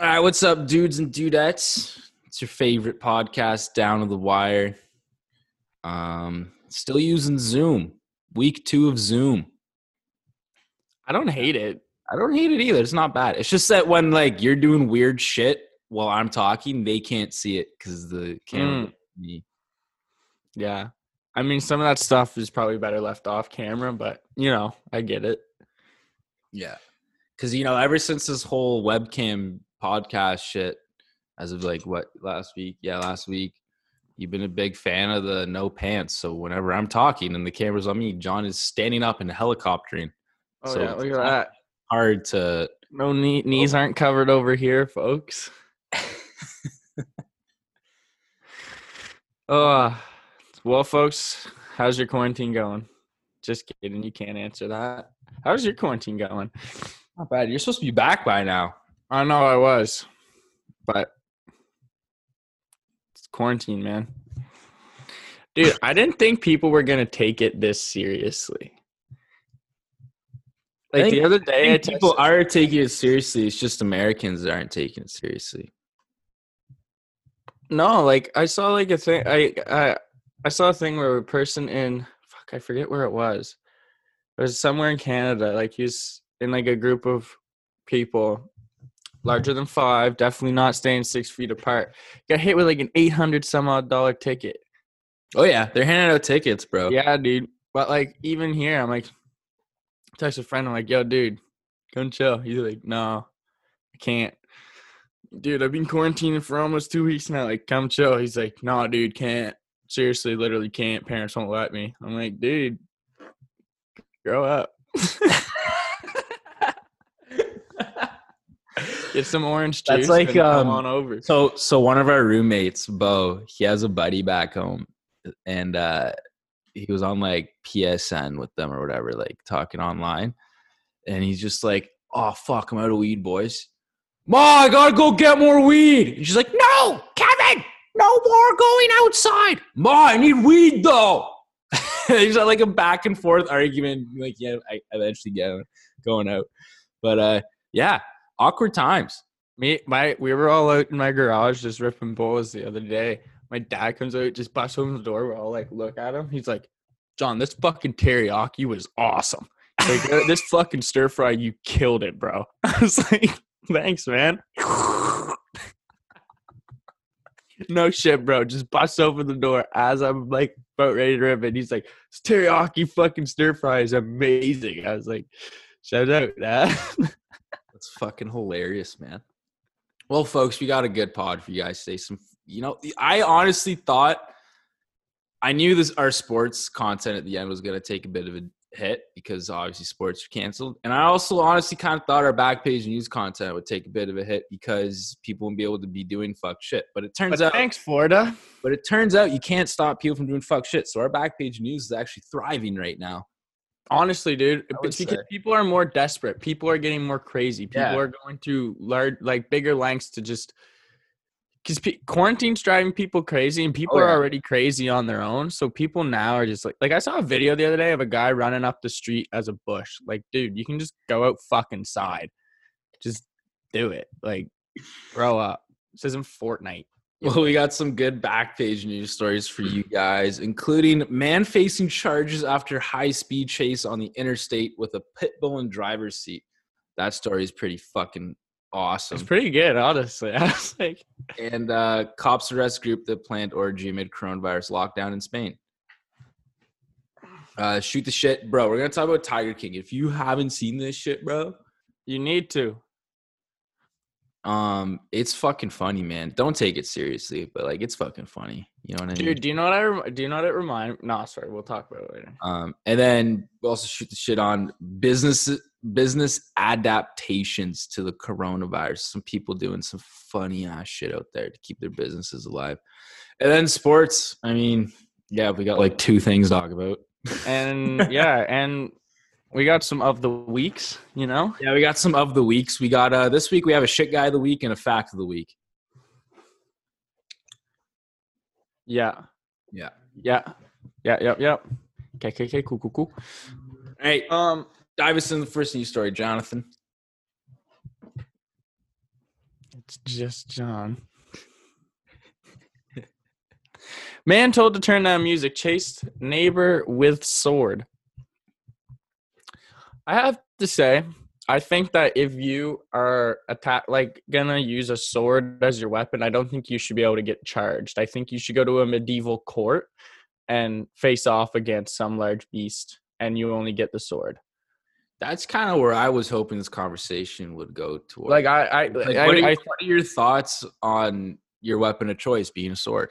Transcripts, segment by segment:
All right, what's up, dudes and dudettes? It's your favorite podcast, Down to the Wire. Um, still using Zoom. Week two of Zoom. I don't hate it. I don't hate it either. It's not bad. It's just that when like you're doing weird shit while I'm talking, they can't see it because the camera. Me. Yeah. I mean, some of that stuff is probably better left off camera, but you know, I get it. Yeah, because you know, ever since this whole webcam podcast shit, as of like what last week? Yeah, last week. You've been a big fan of the no pants. So whenever I'm talking and the camera's on me, John is standing up and helicoptering. Oh So yeah, look at that. Hard to No knee, knees aren't covered over here, folks. Uh, well, folks, how's your quarantine going? Just kidding, you can't answer that. How's your quarantine going? not bad. You're supposed to be back by now. I know I was, but it's quarantine, man. Dude, I didn't think people were gonna take it this seriously. Like think- the other day, I people are taking it seriously. It's just Americans that aren't taking it seriously. No, like I saw like a thing. I I I saw a thing where a person in fuck, I forget where it was. It was somewhere in Canada. Like he's in like a group of people larger than five, definitely not staying six feet apart. Got hit with like an eight hundred some odd dollar ticket. Oh yeah, they're handing out tickets, bro. Yeah, dude. But like even here, I'm like, text a friend. I'm like, yo, dude, come chill. He's like, no, I can't. Dude, I've been quarantining for almost two weeks now. Like, come chill. He's like, no, dude, can't. Seriously, literally can't. Parents won't let me. I'm like, dude, grow up. Get some orange juice. That's like, and come um, on over. So so one of our roommates, Bo, he has a buddy back home and uh he was on like PSN with them or whatever, like talking online. And he's just like, Oh fuck, I'm out of weed, boys. Ma, I gotta go get more weed. And she's like, No, Kevin, no more going outside. Ma, I need weed though. he's had like a back and forth argument. Like, yeah, I eventually get going out. But uh yeah, awkward times. Me, my, we were all out in my garage just ripping bowls the other day. My dad comes out, just busts open the door. We're all like look at him. He's like, "John, this fucking teriyaki was awesome. Like this fucking stir fry, you killed it, bro." I was like, "Thanks, man." no shit, bro. Just busts open the door as I'm like about ready to rip it. He's like, "This teriyaki fucking stir fry is amazing." I was like, "Shout out, dad." That's fucking hilarious, man. Well, folks, we got a good pod for you guys today. Some, you know, I honestly thought I knew this our sports content at the end was going to take a bit of a hit because obviously sports are canceled, and I also honestly kind of thought our back page news content would take a bit of a hit because people wouldn't be able to be doing fuck shit. But it turns But out, thanks, Florida. but it turns out you can't stop people from doing fuck shit. So our back page news is actually thriving right now. Honestly, dude, it's because say. people are more desperate. People are getting more crazy. People Yeah. are going to large, like bigger lengths to just because pe- quarantine's driving people crazy, and oh, people Oh, are already crazy on their own. So people now are just like, like I saw a video the other day of a guy running up the street as a bush. Like, dude, you can just go out fucking side, just do it. Like, grow up. This isn't Fortnite. Well, we got some good back page news stories for you guys, including man facing charges after high speed chase on the interstate with a pit bull in driver's seat. That story is pretty fucking awesome. It's pretty good, honestly. I was like, and uh, cops arrest group that planned orgy amid coronavirus lockdown in Spain. Uh, shoot the shit, bro. We're gonna talk about Tiger King. If you haven't seen this shit, bro, you need to. Um, it's fucking funny, man. Don't take it seriously, but like, it's fucking funny. You know what I mean? Dude, do you know what I rem- do? You know what it remind? No, sorry, we'll talk about it later. Um, and then we also shoot the shit on business business adaptations to the coronavirus. Some people doing some funny ass shit out there to keep their businesses alive. And then sports. I mean, yeah, we got like two things to talk about. And yeah, and we got some of the weeks. You know, Yeah, we got some of the weeks. We got uh this week we have a shit guy of the week and a fact of the week. yeah, Yeah. yeah, yeah, yep, yep. Okay, okay, okay, cool, cool, cool. Right, Um, dive us into the first news story, Jonathan. It's just John. Man told to turn down music, chased neighbor with sword. I have to say, I think that if you are attack like gonna use a sword as your weapon, I don't think you should be able to get charged. I think you should go to a medieval court and face off against some large beast, and you only get the sword. That's kind of where I was hoping this conversation would go toward. Like I, I, Like, I, what, are, I what are your thoughts on your weapon of choice being a sword?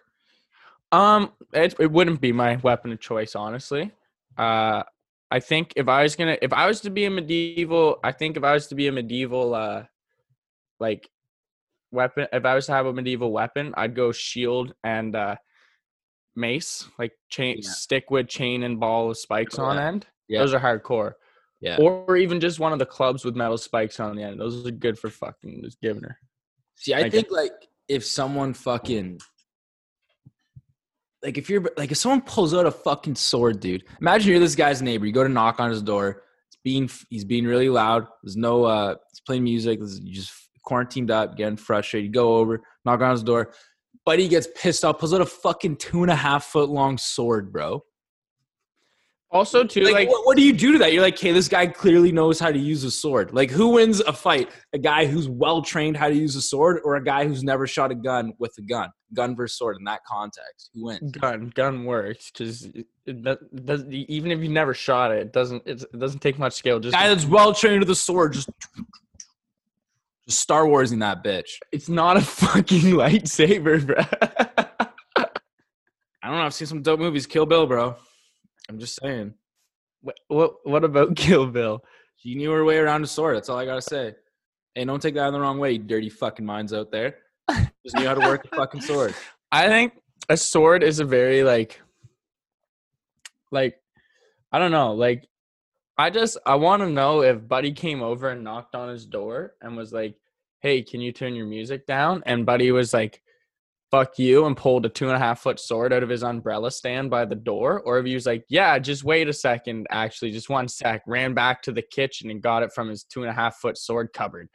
Um, it, it wouldn't be my weapon of choice, honestly. Uh, I think if I was gonna, if I was to be a medieval, I think if I was to be a medieval, uh, like weapon, if I was to have a medieval weapon, I'd go shield and uh, mace, like chain, Yeah. stick with chain and ball with spikes on end. Yeah. Those are hardcore. Yeah. Or even just one of the clubs with metal spikes on the end. Those are good for fucking just giving her. See, I Like- think like if someone fucking like if you're like if someone pulls out a fucking sword, dude. Imagine you're this guy's neighbor. You go to knock on his door. It's being he's being really loud. There's no uh he's playing music. You just quarantined up, getting frustrated. You go over, knock on his door. Buddy gets pissed off, pulls out a fucking two and a half foot long sword, bro. Also, too, Like, like what, what do you do to that? You're like, hey, this guy clearly knows how to use a sword. Like, who wins a fight? A guy who's well trained how to use a sword, or a guy who's never shot a gun with a gun? Gun versus sword in that context, who wins? gun gun works because it, it does, even if you never shot it, it doesn't it's, it doesn't take much skill. Just guy that's well trained with a sword, just just Star Warsing that bitch. it's not a fucking lightsaber, bro. I don't know. I've seen some dope movies. Kill Bill, bro. I'm just saying. what, what what about Kill Bill? She knew her way around a sword. That's all I gotta say. Hey, don't take that the wrong way, you dirty fucking minds out there. Just knew how to work a fucking sword. I think a sword is a very like like I don't know, like I just I want to know if Buddy came over and knocked on his door and was like, "Hey, can you turn your music down?" And Buddy was like, "Fuck you," and pulled a two and a half foot sword out of his umbrella stand by the door, or if he was like, "Yeah, just wait a second, actually, just one sec," ran back to the kitchen and got it from his two and a half foot sword cupboard.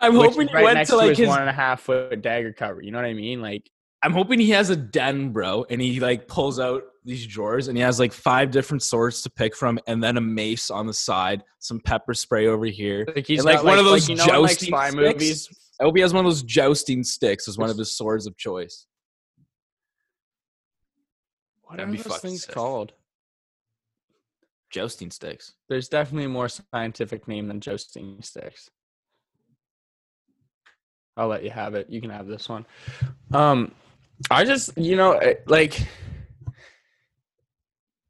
I'm which hoping he right went next to like his, his one and a half foot dagger cover. You know what I mean? Like, I'm hoping he has a den, bro, and he like pulls out these drawers and he has like five different swords to pick from, and then a mace on the side, some pepper spray over here. like he's And, like, got, one of those you know, in, like spy sticks? movies. I hope he has one of those jousting sticks as one of his swords of choice. What That'd are be those things sick. called? Jousting sticks. There's definitely a more scientific name than jousting sticks. I'll let you have it. You can have this one. Um, I just, you know, like,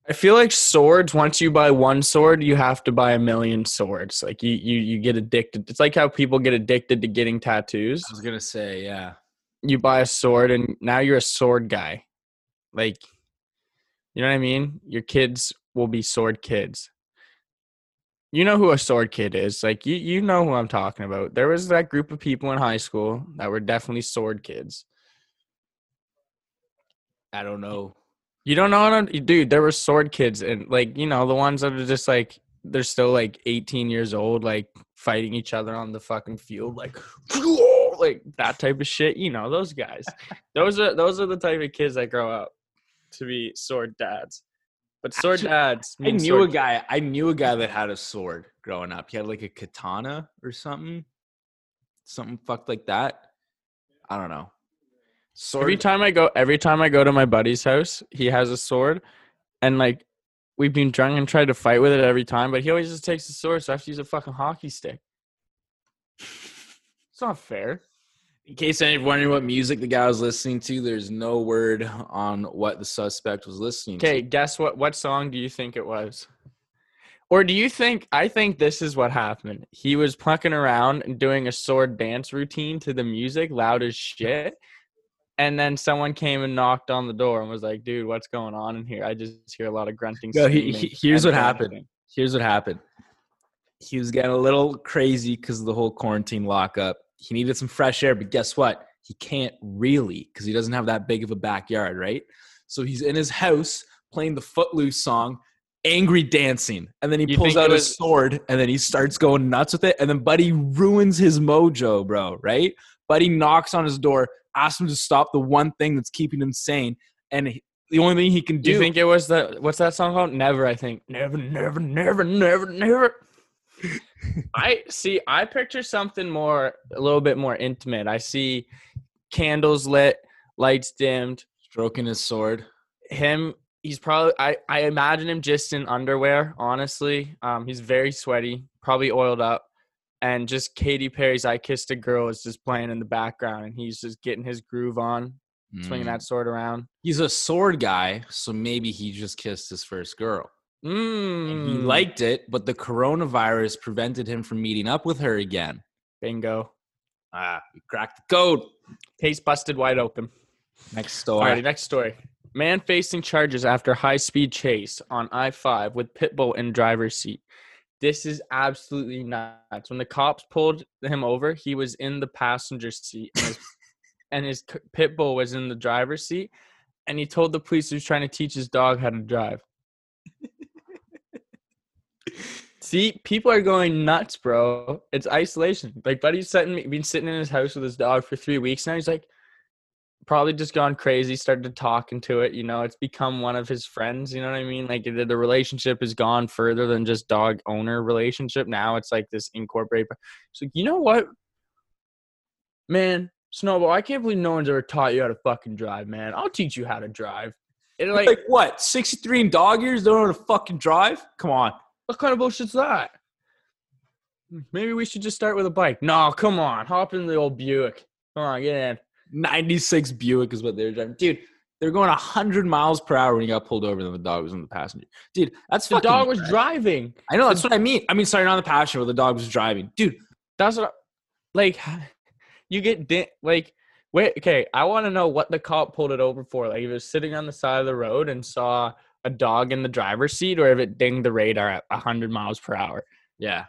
I feel like swords. Once you buy one sword, you have to buy a million swords. Like you, you, you get addicted. It's like how people get addicted to getting tattoos. I was gonna say, yeah. You buy a sword, and now you're a sword guy. Like, you know what I mean? Your kids will be sword kids. You know who a sword kid is. Like you you know who I'm talking about. There was that group of people in high school that were definitely sword kids. I don't know. You don't know what I'm dude, there were sword kids and like, you know, the ones that are just like they're still like 18 years old, like fighting each other on the fucking field, like like that type of shit. You know, those guys. Those are those are the type of kids that grow up to be sword dads. But sword Actually, dads. I knew a guy. I knew a guy that had a sword growing up. He had like a katana or something, something fucked like that. I don't know. Sword. Every time I go, every time I go to my buddy's house, he has a sword, and like we've been drunk and tried to fight with it every time, but he always just takes the sword, so I have to use a fucking hockey stick. It's not fair. In case anyone's wondering what music the guy was listening to, there's no word on what the suspect was listening to. Okay, guess what? What song do you think it was? Or do you think? I think this is what happened. He was plucking around and doing a sword dance routine to the music, loud as shit. And then someone came and knocked on the door and was like, "Dude, what's going on in here? I just hear a lot of grunting." No, he- he- here's what happened. dancing." Here's what happened. He was getting a little crazy because of the whole quarantine lockup. He needed some fresh air, but guess what? He can't really because he doesn't have that big of a backyard, right? So he's in his house playing the Footloose song angry dancing, and then he You pulls out it his sword, and then he starts going nuts with it, and then Buddy ruins his mojo, bro. Right? Buddy knocks on his door, asks him to stop the one thing that's keeping him sane, and he, the only thing he can Do do. you think it was the what's that song called? Never, I think. Never, never, never, never, never. I see. I picture something more, a little bit more intimate. I see candles lit, lights dimmed. stroking his sword? Him, he's probably. I I imagine him just in underwear. Honestly, um, he's very sweaty, probably oiled up, and just Katy Perry's "I Kissed a Girl" is just playing in the background, and he's just getting his groove on, swinging Mm. that sword around. He's a sword guy, so maybe he just kissed his first girl. Mm, he liked it, but the coronavirus prevented him from meeting up with her again. bingo. Ah, we cracked the code. Case busted wide open. Next story. Alrighty, next story. Man facing charges after high speed chase on I 5 with Pitbull in driver's seat. This is absolutely nuts. When the cops pulled him over, he was in the passenger seat and his, and his c- Pitbull was in the driver's seat. And he told the police he was trying to teach his dog how to drive. See, people are going nuts, bro. It's isolation. Like, buddy's sitting, been sitting in his house with his dog for three weeks now. He's like, probably just gone crazy, started talking to it. You know, it's become one of his friends. You know what I mean? Like the, the relationship has gone further than just dog owner relationship. Now it's like this incorporated. So you know what, man, Snowball, I can't believe no one's ever taught you how to fucking drive, man. I'll teach you how to drive. And like, like, what? 63 in dog years don't know how to fucking drive? Come on. what kind of bullshit's that? Maybe we should just start with a bike. No, come on, hop in the old Buick. Come on, get in. 96 Buick is what they're driving. Dude, they're going 100 miles per hour when he got pulled over and the dog was in the passenger. Dude, that's The dog was driving. I know, that's what I mean. I mean, sorry, not the passenger, but the dog was driving. Dude, That's what, I- like, you get di- like, wait, okay. I want to know what the cop pulled it over for. Like, he was sitting on the side of the road and saw a dog in the driver's seat, or if it dinged the radar at hundred miles per hour, yeah.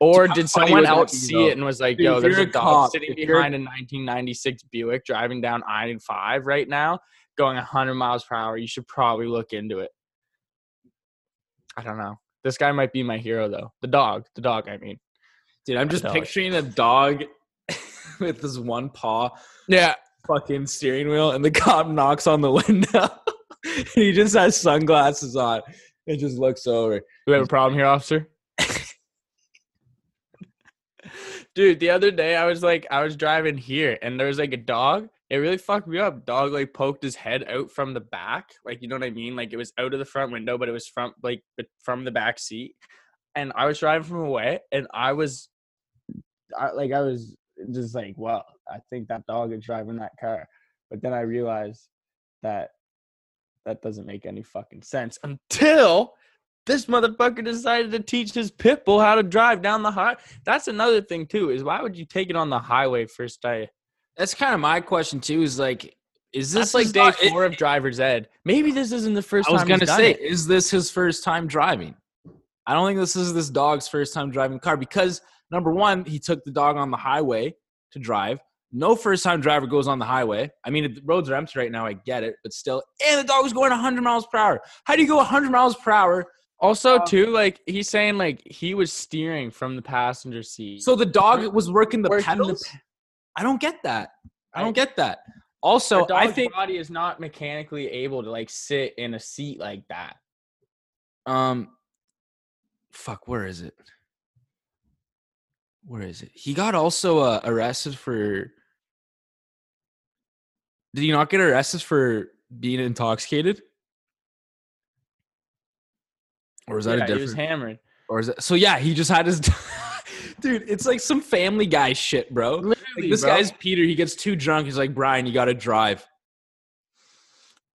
Or did someone else see though? it and was like, Dude, "Yo, there's a a dog cop, sitting if behind a 1996 Buick driving down I-5 right now, going 100 miles per hour. You should probably look into it." I don't know. This guy might be my hero though. The dog, the dog. I mean, Dude, I'm just picturing a dog with this one paw yeah. fucking steering wheel and the cop knocks on the window. and he just has sunglasses on and just looks over. Do we have a problem here, officer? Dude, the other day I was like, I was driving here and there was like a dog. It really fucked me up. Dog like poked his head out from the back. Like, you know what I mean? Like it was out of the front window, but it was from like from the back seat. And I was driving from away and I was I, like, I was just like, well, I think that dog is driving that car. But then I realized that that doesn't make any fucking sense until this motherfucker decided to teach his pit bull how to drive down the high. That's another thing too. Is why would you take it on the highway first day? That's kind of my question too. Is like, is this That's like his day dog- it- four of driver's ed. Maybe this isn't the first I was time. gonna done say, it. is this his first time driving? I don't think this is this dog's first time driving a car because number one, he took the dog on the highway to drive. No first time driver goes on the highway. I mean, the roads are empty right now. I get it, but still, and the dog was going 100 miles per hour. How do you go 100 miles per hour? Also, Uh, too, like he's saying, like he was steering from the passenger seat. So the dog was working the Working the pedals. I don't get that. I don't get that. Also, I think body is not mechanically able to like sit in a seat like that. um, fuck, where is it? Where is it? He got also uh, arrested for. Did he not get arrested for being intoxicated? Or is that yeah, a he was different? hammered. or is it? So yeah, he just had his. Dude, it's like some Family Guy shit, bro. Like this bro. guy's Peter. He gets too drunk. He's like, Brian, you got to drive.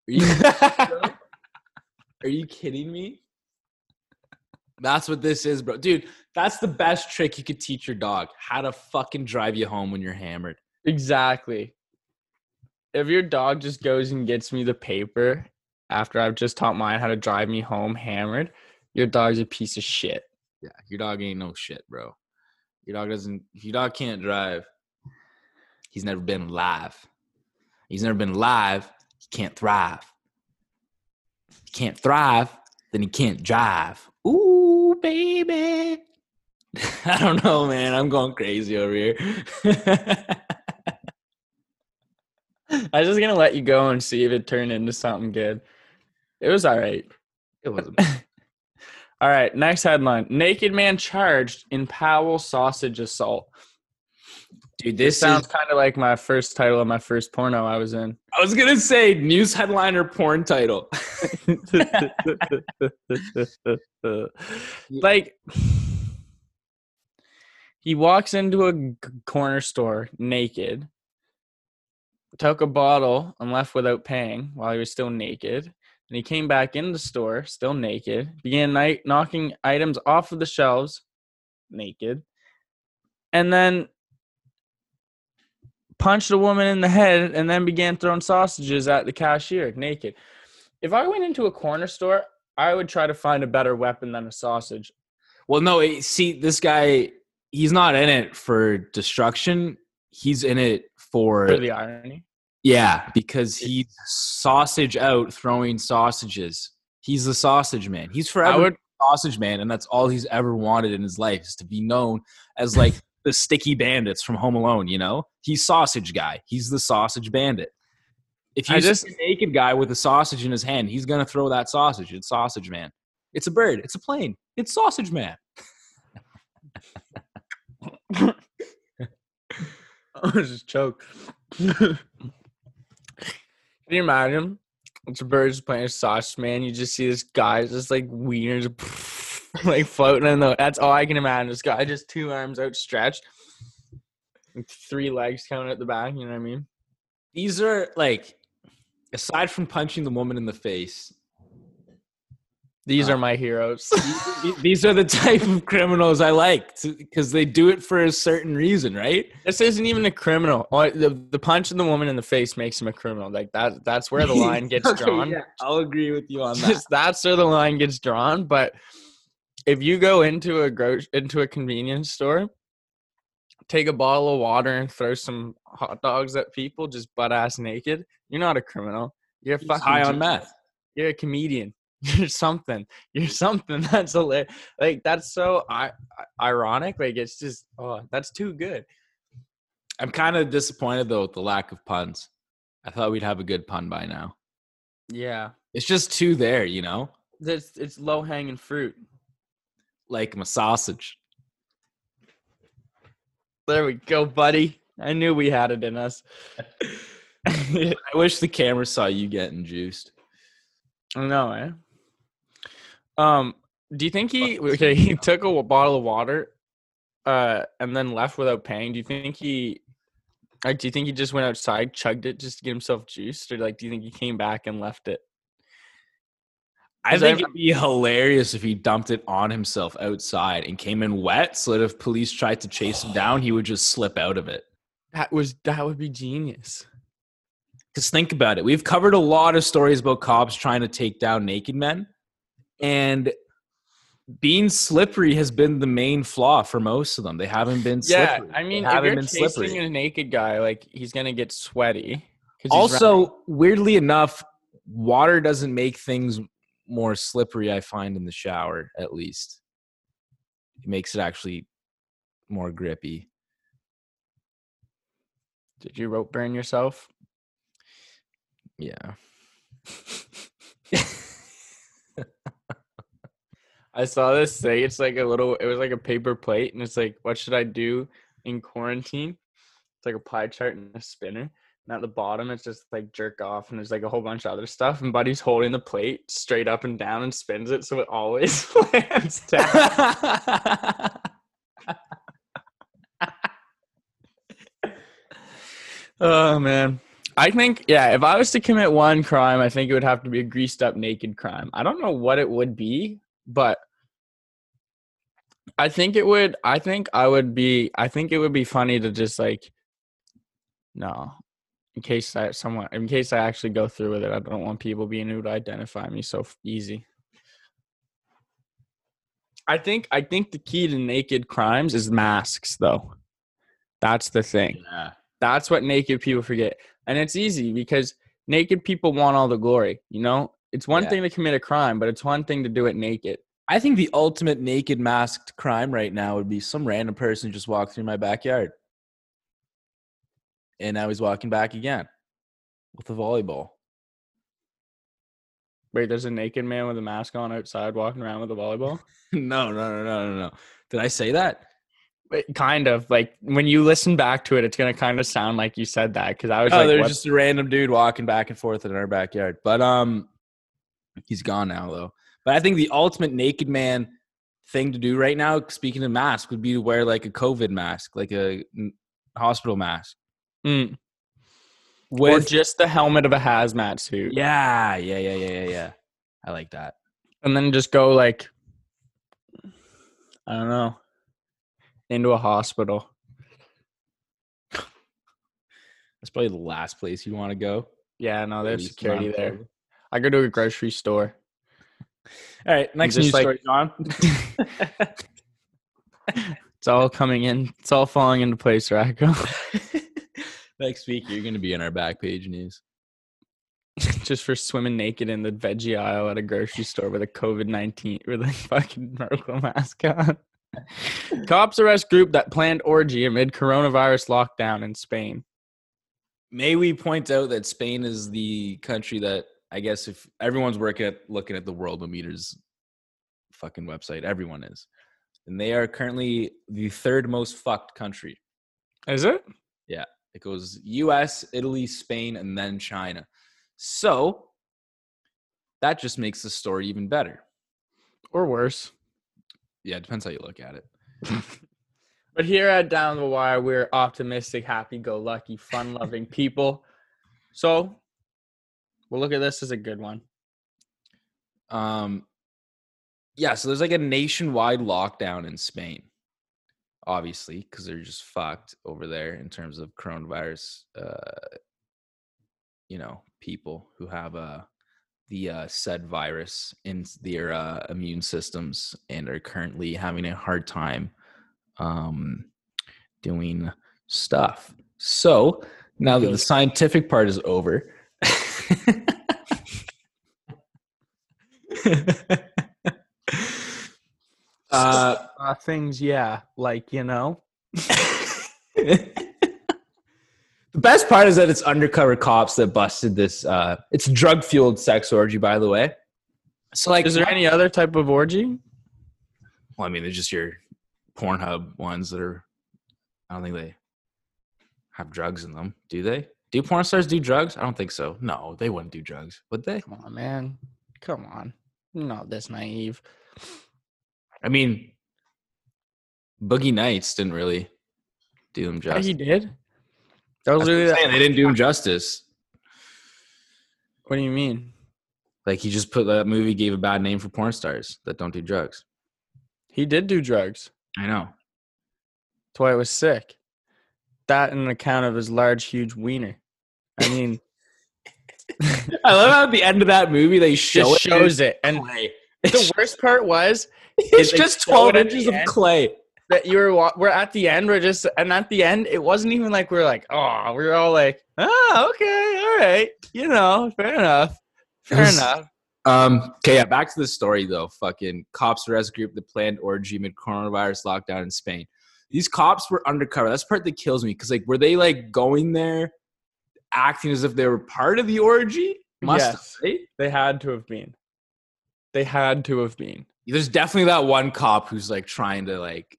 Are you, are you kidding me? That's what this is, bro. Dude, that's the best trick you could teach your dog. How to fucking drive you home when you're hammered. Exactly. If your dog just goes and gets me the paper after I've just taught mine how to drive me home hammered, your dog's a piece of shit. Yeah, your dog ain't no shit, bro. Your dog doesn't. Your dog can't drive, he's never been live. He's never been live. He can't thrive. He can't thrive. then he can't drive. Ooh, baby. I don't know, man. I'm going crazy over here. I was just gonna let you go and see if it turned into something good. It was all right. it wasn't. All right, next headline: Naked man charged in Powell sausage assault. Dude, This this sounds kind of like my first title of my first porno I was in. I was gonna say news headline or porn title. like he walks into a g- corner store naked took a bottle and left without paying while he was still naked and he came back in the store still naked began night knocking items off of the shelves naked and then punched a woman in the head and then began throwing sausages at the cashier naked. If i went into a corner store i would try to find a better weapon than a sausage. Well, no, see, this guy, he's not in it for destruction. He's in it for, for the irony yeah, because he's sausage out throwing sausages. He's the sausage man. He's forever would sausage man, and that's all he's ever wanted in his life is to be known as like the sticky bandits from Home Alone. You know, he's sausage guy. He's the sausage bandit. If you just a naked guy with a sausage in his hand, he's gonna throw that sausage. It's sausage man. It's a bird. It's a plane. It's sausage man. I was just choke. Can you imagine? It's a bird just playing sausage man. You just see this guy just like wieners like floating in the. That's all I can imagine. This guy just two arms outstretched, three legs coming at the back. You know what I mean? These are like, aside from punching the woman in the face, These Uh, are my heroes. these- are the type of criminals I like because they do it for a certain reason, right? this isn't even a criminal. Oh, The the punching the woman in the face makes him a criminal. Like that. That's where the line gets drawn. yeah, I'll agree with you on that. That's where the line gets drawn. But if you go into a gro- into a convenience store, take a bottle of water and throw some hot dogs at people just butt ass naked, you're not a criminal. You're fucking high on meth. You're a comedian. You're something. You're something. That's hilarious. Like that's so I- ironic. Like it's just oh, that's too good. I'm kind of disappointed though with the lack of puns. I thought we'd have a good pun by now. Yeah, It's just two there, you know, it's it's low hanging fruit. like my sausage. There we go, buddy. I knew we had it in us. I wish the camera saw you getting juiced. I know, eh? Um, do you think he okay? He took a bottle of water, uh, and then left without paying. Do you think he, like, do you think he just went outside, chugged it just to get himself juiced, or like, do you think he came back and left it? I think it'd be hilarious if he dumped it on himself outside and came in wet, so that if police tried to chase him down, he would just slip out of it. That was that would be genius. Because think about it. We've covered a lot of stories about cops trying to take down naked men. And being slippery has been the main flaw for most of them. They haven't been Yeah, slippery. I mean, they if you're been chasing slippery. a naked guy, like he's gonna get sweaty. he's running. Also, weirdly enough, water doesn't make things more slippery, I find, in the shower, at least. It makes it actually more grippy. did you rope burn yourself? Yeah. I saw this thing. It's like a little. It was like a paper plate, and it's like, what should I do in quarantine? It's like a pie chart and a spinner. And at the bottom, it's just like jerk off, and there's like a whole bunch of other stuff. And Buddy's holding the plate straight up and down and spins it so it always lands down. oh man. I think, yeah, if I was to commit one crime, I think it would have to be a greased up naked crime. I don't know what it would be, but I think it would, I think I would be, I think it would be funny to just like, no, in case I, someone, in case I actually go through with it, I don't want people being able to identify me so easy. I think, I think the key to naked crimes is masks, though. That's the thing. yeah. That's what naked people forget. And it's easy because naked people want all the glory, you know? It's one Yeah. thing to commit a crime, but it's one thing to do it naked. I think the ultimate naked masked crime right now would be some random person just walked through my backyard. And now he's walking back again with a volleyball. Wait, there's a naked man with a mask on outside walking around with a volleyball? no, no, no, no, no, no. Did I say that? Wait, kind of. Like when you listen back to it, it's gonna kind of sound like you said that because I was Oh, like, there's what? just a random dude walking back and forth in our backyard. But um he's gone now though. But I think the ultimate naked man thing to do right now, speaking of masks, would be to wear like a COVID mask, like a hospital mask. Mm. or With just the helmet of a hazmat suit, Yeah, yeah, yeah, yeah, yeah, yeah. I like that. and then just go like, I don't know, into a hospital. That's probably the last place you want to go. Yeah, no, there's security there. I go to a grocery store. All right, next news like- story, John. It's all coming in. It's all falling into place, Racco. next week you're going to be in our back page news. just for swimming naked in the veggie aisle at a grocery store with a COVID nineteen with a fucking medical mask on. Cops arrest group that planned orgy amid coronavirus lockdown in Spain. May we point out that Spain is the country that I guess if everyone's working at looking at the Worldometers fucking website, everyone is. And they are currently the third most fucked country. Is it? Yeah, it goes US, Italy, Spain, and then China. So that just makes the story even better. Or worse. Yeah, it depends how you look at it. But here at Down the Wire, we're optimistic, happy go lucky, fun loving people. So we'll look at this as a good one. Um, yeah, so there's like a nationwide lockdown in Spain, obviously, because they're just fucked over there in terms of coronavirus. Uh, you know, people who have uh, the uh, said virus in their uh, immune systems and are currently having a hard time um, doing stuff. So now that the scientific part is over. uh, Uh, things, yeah, like, you know. the best part is that it's undercover cops that busted this. Uh, it's drug fueled sex orgy, by the way. So, like, Is there any other type of orgy? Well, I mean, they're just your Pornhub ones that are. I don't think they have drugs in them, do they? Do porn stars do drugs? I don't think so. No, they wouldn't do drugs, would they? Come on, man. Come on. You're not this naive. I mean, Boogie Nights didn't really do Yeah, justice. he did. That was That's what I'm really saying, They didn't do him justice. What do you mean? Like he just put that movie gave a bad name for porn stars that don't do drugs. He did do drugs. I know. That's why it was sick. That and an account of his large, huge wiener. I mean, I love how at the end of that movie they show just it. shows it. And clay. the worst part was It's just twelve inches of end. clay. that you were. We're at the end. We're just and at the end, it wasn't even like we're like, oh, we are all like, oh, okay, all right, you know, fair enough, fair was- enough. Um. Okay. Yeah. Back to the story though. Fucking cops arrest group that planned orgy mid coronavirus lockdown in Spain. These cops were undercover. That's the part that kills me because like, were they like going there, acting as if they were part of the orgy? Must Yes. have, right? They had to have been. They had to have been. There's definitely that one cop who's like trying to like,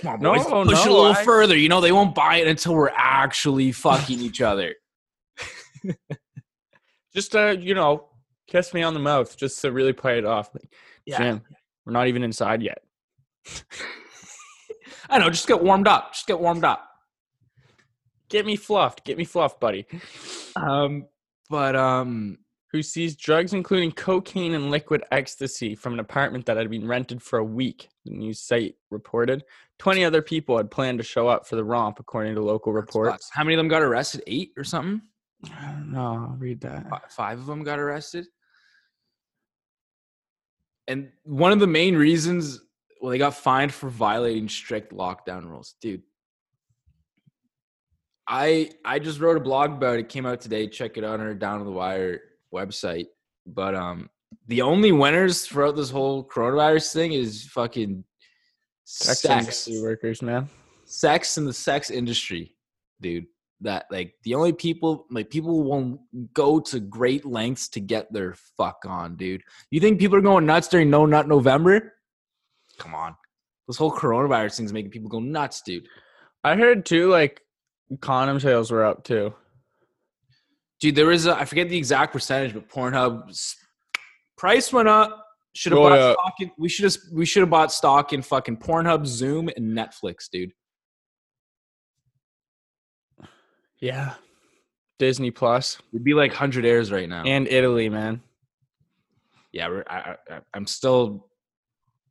come on, No, boys, push it a little I- further. You know, they won't buy it until we're actually fucking each other. Just uh, you know, kiss me on the mouth, just to really play it off. Like, Yeah. Jim, we're not even inside yet. I know. Just get warmed up. Just get warmed up. Get me fluffed. Get me fluffed, buddy. Um, but um, Who seized drugs, including cocaine and liquid ecstasy, from an apartment that had been rented for a week, the news site reported. 20 other people had planned to show up for the romp, according to local reports. how many of them got arrested? Eight or something? I don't know. I'll read that. Five of them got arrested. And one of the main reasons, well, they got fined for violating strict lockdown rules, dude. I I just wrote a blog about it. Came out today. Check it out on our Down to the Wire website. But um, the only winners throughout this whole coronavirus thing is fucking Sex, sex, industry workers, man. sex in the sex industry, dude. That like the only people like people won't go to great lengths to get their fuck on, dude. You think people are going nuts during No Nut November? Come on, this whole coronavirus thing's making people go nuts, dude. I heard too, like condom sales were up too. Dude, there was a I forget the exact percentage, but Pornhub's price went up. Should have bought yeah. stock in, we should have we should have bought stock in fucking Pornhub, Zoom, and Netflix, dude. Yeah. Disney Plus It'd be like hundred airs right now. and Italy, man. yeah, we're, I, I, I'm still,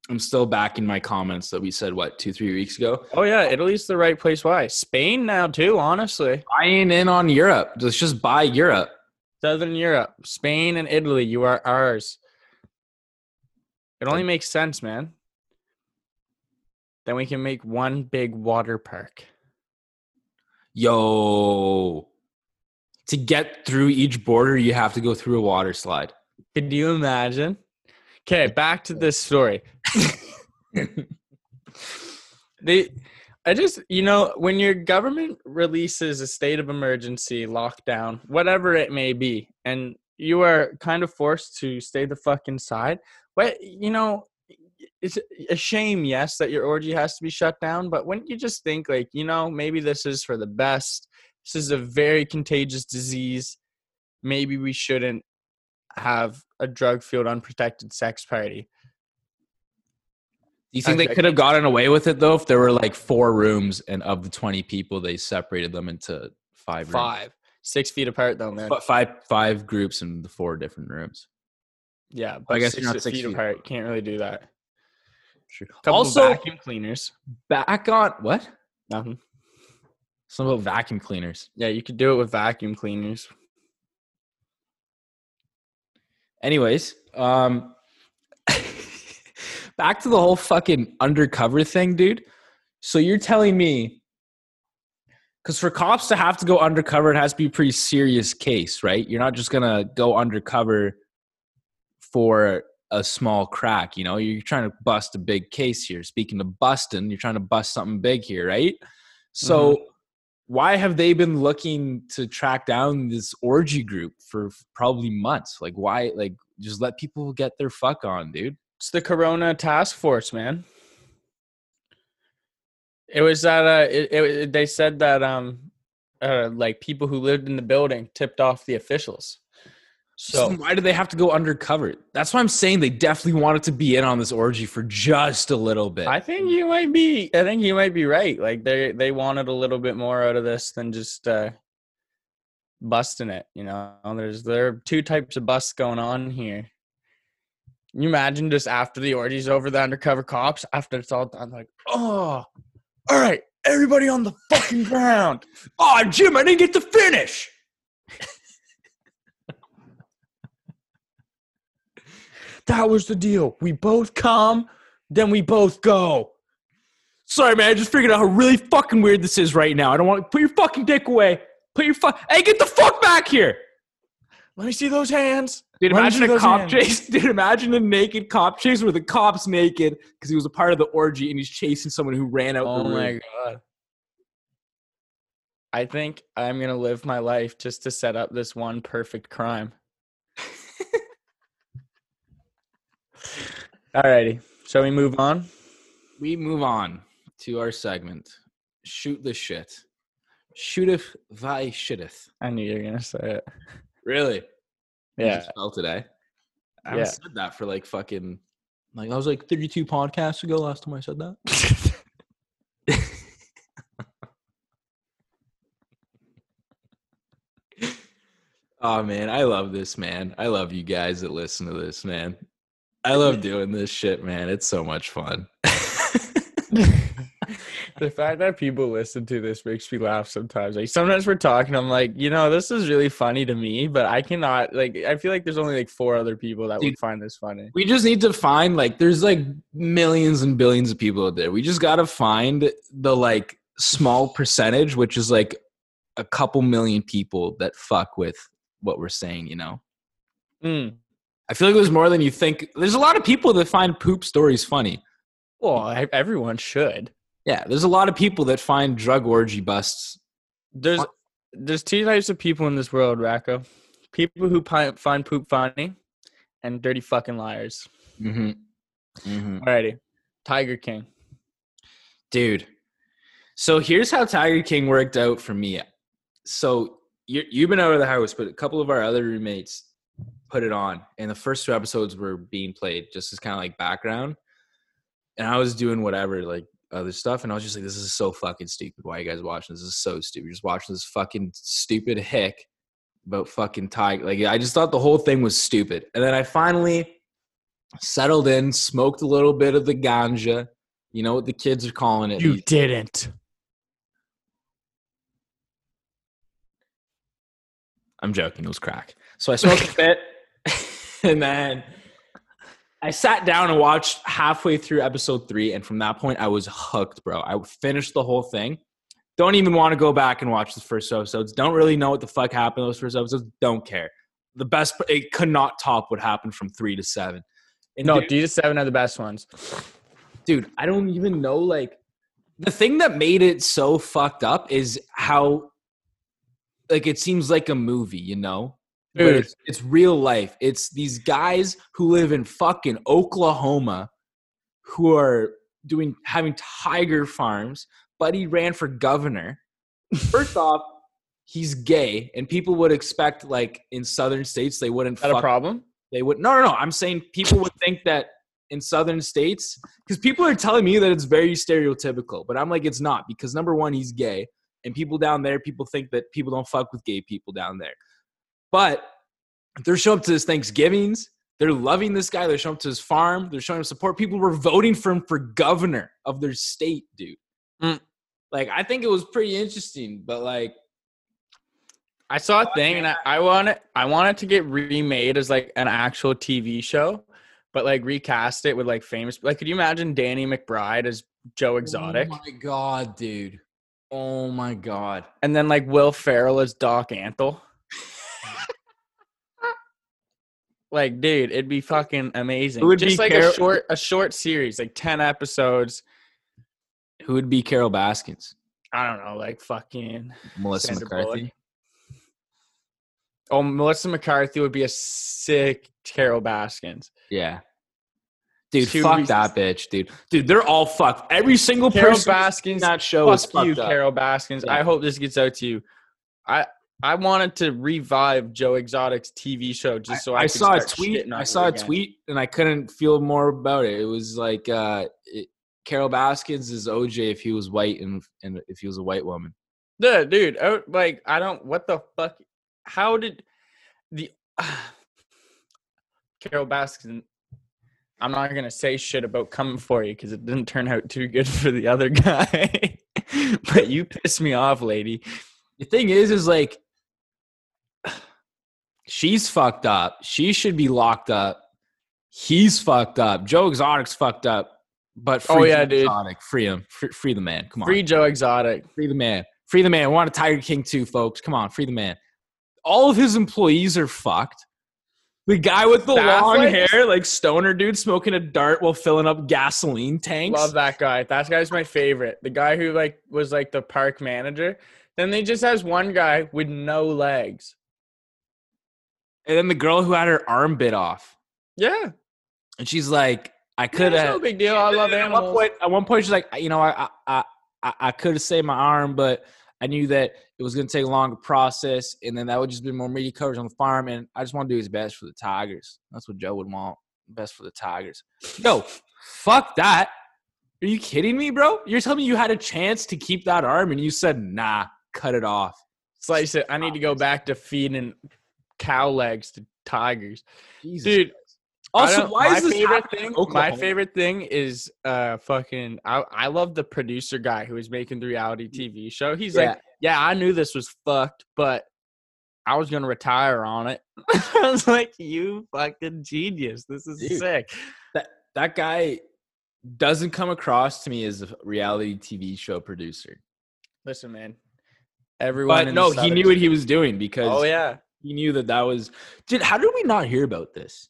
I'm still back in my comments that we said what two, three weeks ago. Oh yeah, Italy's the right place. Why? Spain now too, honestly. I ain't in on Europe. Let's just buy Europe. Southern Europe, Spain and Italy, you are ours. It only makes sense, man. Then we can make one big water park. Yo, to get through each border, you have to go through a water slide. Could you imagine? Okay, back to this story. They, I just, you know, when your government releases a state of emergency, lockdown, whatever it may be, and you are kind of forced to stay the fuck inside, but, you know, it's a shame, yes, that your orgy has to be shut down, but when you just think, like, you know, maybe this is for the best, this is a very contagious disease, maybe we shouldn't have a drug fueled unprotected sex party. Do you think they could have gotten away with it though if there were like four rooms and of the twenty people they separated them into five rooms? Five, six feet apart, though, man. But five five groups in the four different rooms. Yeah, but I guess six, you're not six feet, feet apart. Can't really do that. Sure. Couple Also, vacuum cleaners. back on what? Nothing. Something about vacuum cleaners. Yeah, you could do it with vacuum cleaners. Anyways, um back to the whole fucking undercover thing, dude. So you're telling me because for cops to have to go undercover, it has to be a pretty serious case, right? You're not just gonna go undercover for a small crack, you know. You're trying to bust a big case here. Speaking of busting, you're trying to bust something big here, right? So why have they been looking to track down this orgy group for probably months? Like why like just let people get their fuck on, dude? It's the Corona Task Force, man. It was that uh, it, it, they said that um, uh, like people who lived in the building tipped off the officials. So So why do they have to go undercover? That's why I'm saying they definitely wanted to be in on this orgy for just a little bit. I think you might be. I think you might be right. Like they they wanted a little bit more out of this than just uh, busting it. You know, there's there are two types of busts going on here. Can you imagine just after the orgy's over, the undercover cops after it's all done, like, oh, all right, everybody on the fucking ground. oh, Jim, I didn't get to finish. That was the deal. We both come, then we both go. Sorry, man. I just figured out how really fucking weird this is right now. I don't want to put your fucking dick away. Put your fuck. Hey, get the fuck back here. Let me see those hands. Dude, Let imagine a cop hands. chase. Dude, imagine a naked cop chase where the cop's naked because he was a part of the orgy and he's chasing someone who ran out Oh the room. my god. I think I'm gonna live my life just to set up this one perfect crime. Alrighty. Shall we move on? We move on to our segment. Shoot the shit. Shooteth thy shitteth. I knew you were gonna say it. Really? Yeah. felt today. Eh? I haven't Yeah. said that for like fucking like I was like 32 podcasts ago last time I said that. oh man, I love this man. I love you guys that listen to this, man. I love doing this shit, man. It's so much fun. the fact that people listen to this makes me laugh sometimes. Like sometimes we're talking, I'm like, you know, this is really funny to me, but I cannot like I feel like there's only like four other people that Dude. would find this funny. we just need to find like there's like millions and billions of people out there. We just got to find the like small percentage which is like a couple million people that fuck with what we're saying, you know. Mm. I feel like there's more than you think. There's a lot of people that find poop stories funny. Well, e- everyone should. Yeah, there's a lot of people that find drug orgy busts. There's there's two types of people in this world, Racco. People who pi- find poop funny, and dirty fucking liars. Mm-hmm. Mm-hmm. Alrighty, Tiger King. Dude, so here's how Tiger King worked out for me. So you you've been out of the house, but a couple of our other roommates put it on, and the first two episodes were being played just as kind of like background. And I was doing whatever, like other stuff, and I was just like, "This is so fucking stupid. Why are you guys watching this? This is so stupid. You're just watching this fucking stupid hick about fucking Tiger." Like I just thought the whole thing was stupid, and then I finally settled in, smoked a little bit of the ganja. You know what the kids are calling it? You didn't. I'm joking. It was crack. So I smoked a bit, and then I sat down and watched halfway through episode three, and from that point, I was hooked, bro. I finished the whole thing. Don't even want to go back and watch the first episodes. Don't really know what the fuck happened those first episodes. Don't care. The best, it could not top what happened from three to seven. And No, dude, D to seven are the best ones. dude, I don't even know. Like, the thing that made it so fucked up is how, like, it seems like a movie, you know? But Dude. it's, it's real life. It's these guys who live in fucking Oklahoma who are doing having tiger farms. Buddy ran for governor. First off, he's gay, and people would expect like in southern states they wouldn't that a problem? they would no no no i'm saying people would think that in southern states because people are telling me that it's very stereotypical but i'm like it's not because number one he's gay and people down there people think that people don't fuck with gay people down there but they're showing up to his thanksgivings. They're loving this guy. They're showing up to his farm. They're showing him support. People were voting for him for governor of their state dude. Mm. like i think it was pretty interesting but like I saw a thing and I, I want it I want it to get remade as like an actual TV show, but like recast it with like famous like could you imagine Danny McBride as Joe Exotic? oh my god dude. Oh my god. And then like Will Ferrell as Doc Antle. Like, dude, it'd be fucking amazing. It would Just be like Carol- a short a short series, like ten episodes. who would be carol baskins I don't know, like fucking melissa Sandra mccarthy Bullock. Oh, Melissa McCarthy would be a sick Carol Baskins. Yeah. Dude, Two fuck reasons- that bitch, dude. Dude, they're all fucked. Every single Carol person in Baskins, that show is fucked you, up. Carol Baskins. Yeah. I hope this gets out to you. I I wanted to revive Joe Exotic's TV show just so I, I could saw a tweet. I saw a again. tweet, and I couldn't feel more about it. It was like uh, it, Carol Baskins is OJ if he was white and and if he was a white woman. Dude, dude, oh, like I don't. What the fuck? How did the Carol Baskin? I'm not gonna say shit about coming for you because it didn't turn out too good for the other guy. but you pissed me off, lady. The thing is, is like she's fucked up. She should be locked up. He's fucked up. Joe Exotic's fucked up. But oh, free Oh, yeah, Joe dude. Exotic. Free him. Free, free the man. Come on. Free Joe Exotic. Free the man. Free the man. We want a Tiger King too, folks. Come on, free the man. All of his employees are fucked. The guy with the Staff long ladies? hair, like stoner dude, smoking a dart while filling up gasoline tanks. Love that guy. That guy's my favorite. The guy who like was like the park manager. Then they just has one guy with no legs. And then the girl who had her arm bit off, Yeah, and she's like, "I could could no have." big deal. I love at one animals. point, at one point, she's like, "You know, I, I, I, I could have saved my arm, but I knew that it was going to take a longer process, and then that would just be more media coverage on the farm, and I just want to do his best for the Tigers. That's what Joe would want, best for the Tigers. Yo, fuck that. Are you kidding me, bro? You're telling me you had a chance to keep that arm, and you said, "Nah, cut it off." Slice it. I need to go back to feeding cow legs to tigers, Jesus. dude. Also, why my is this favorite thing? in My favorite thing is uh fucking. I I love the producer guy who is making the reality TV show. He's Yeah. like, yeah, I knew this was fucked, but I was gonna retire on it. I was like, you fucking genius. This is Dude. sick. that that guy doesn't come across to me as a reality TV show producer. Listen, man. Everyone. But no, he knew what he was doing because Oh yeah. He knew that that was. Dude, how did we not hear about this?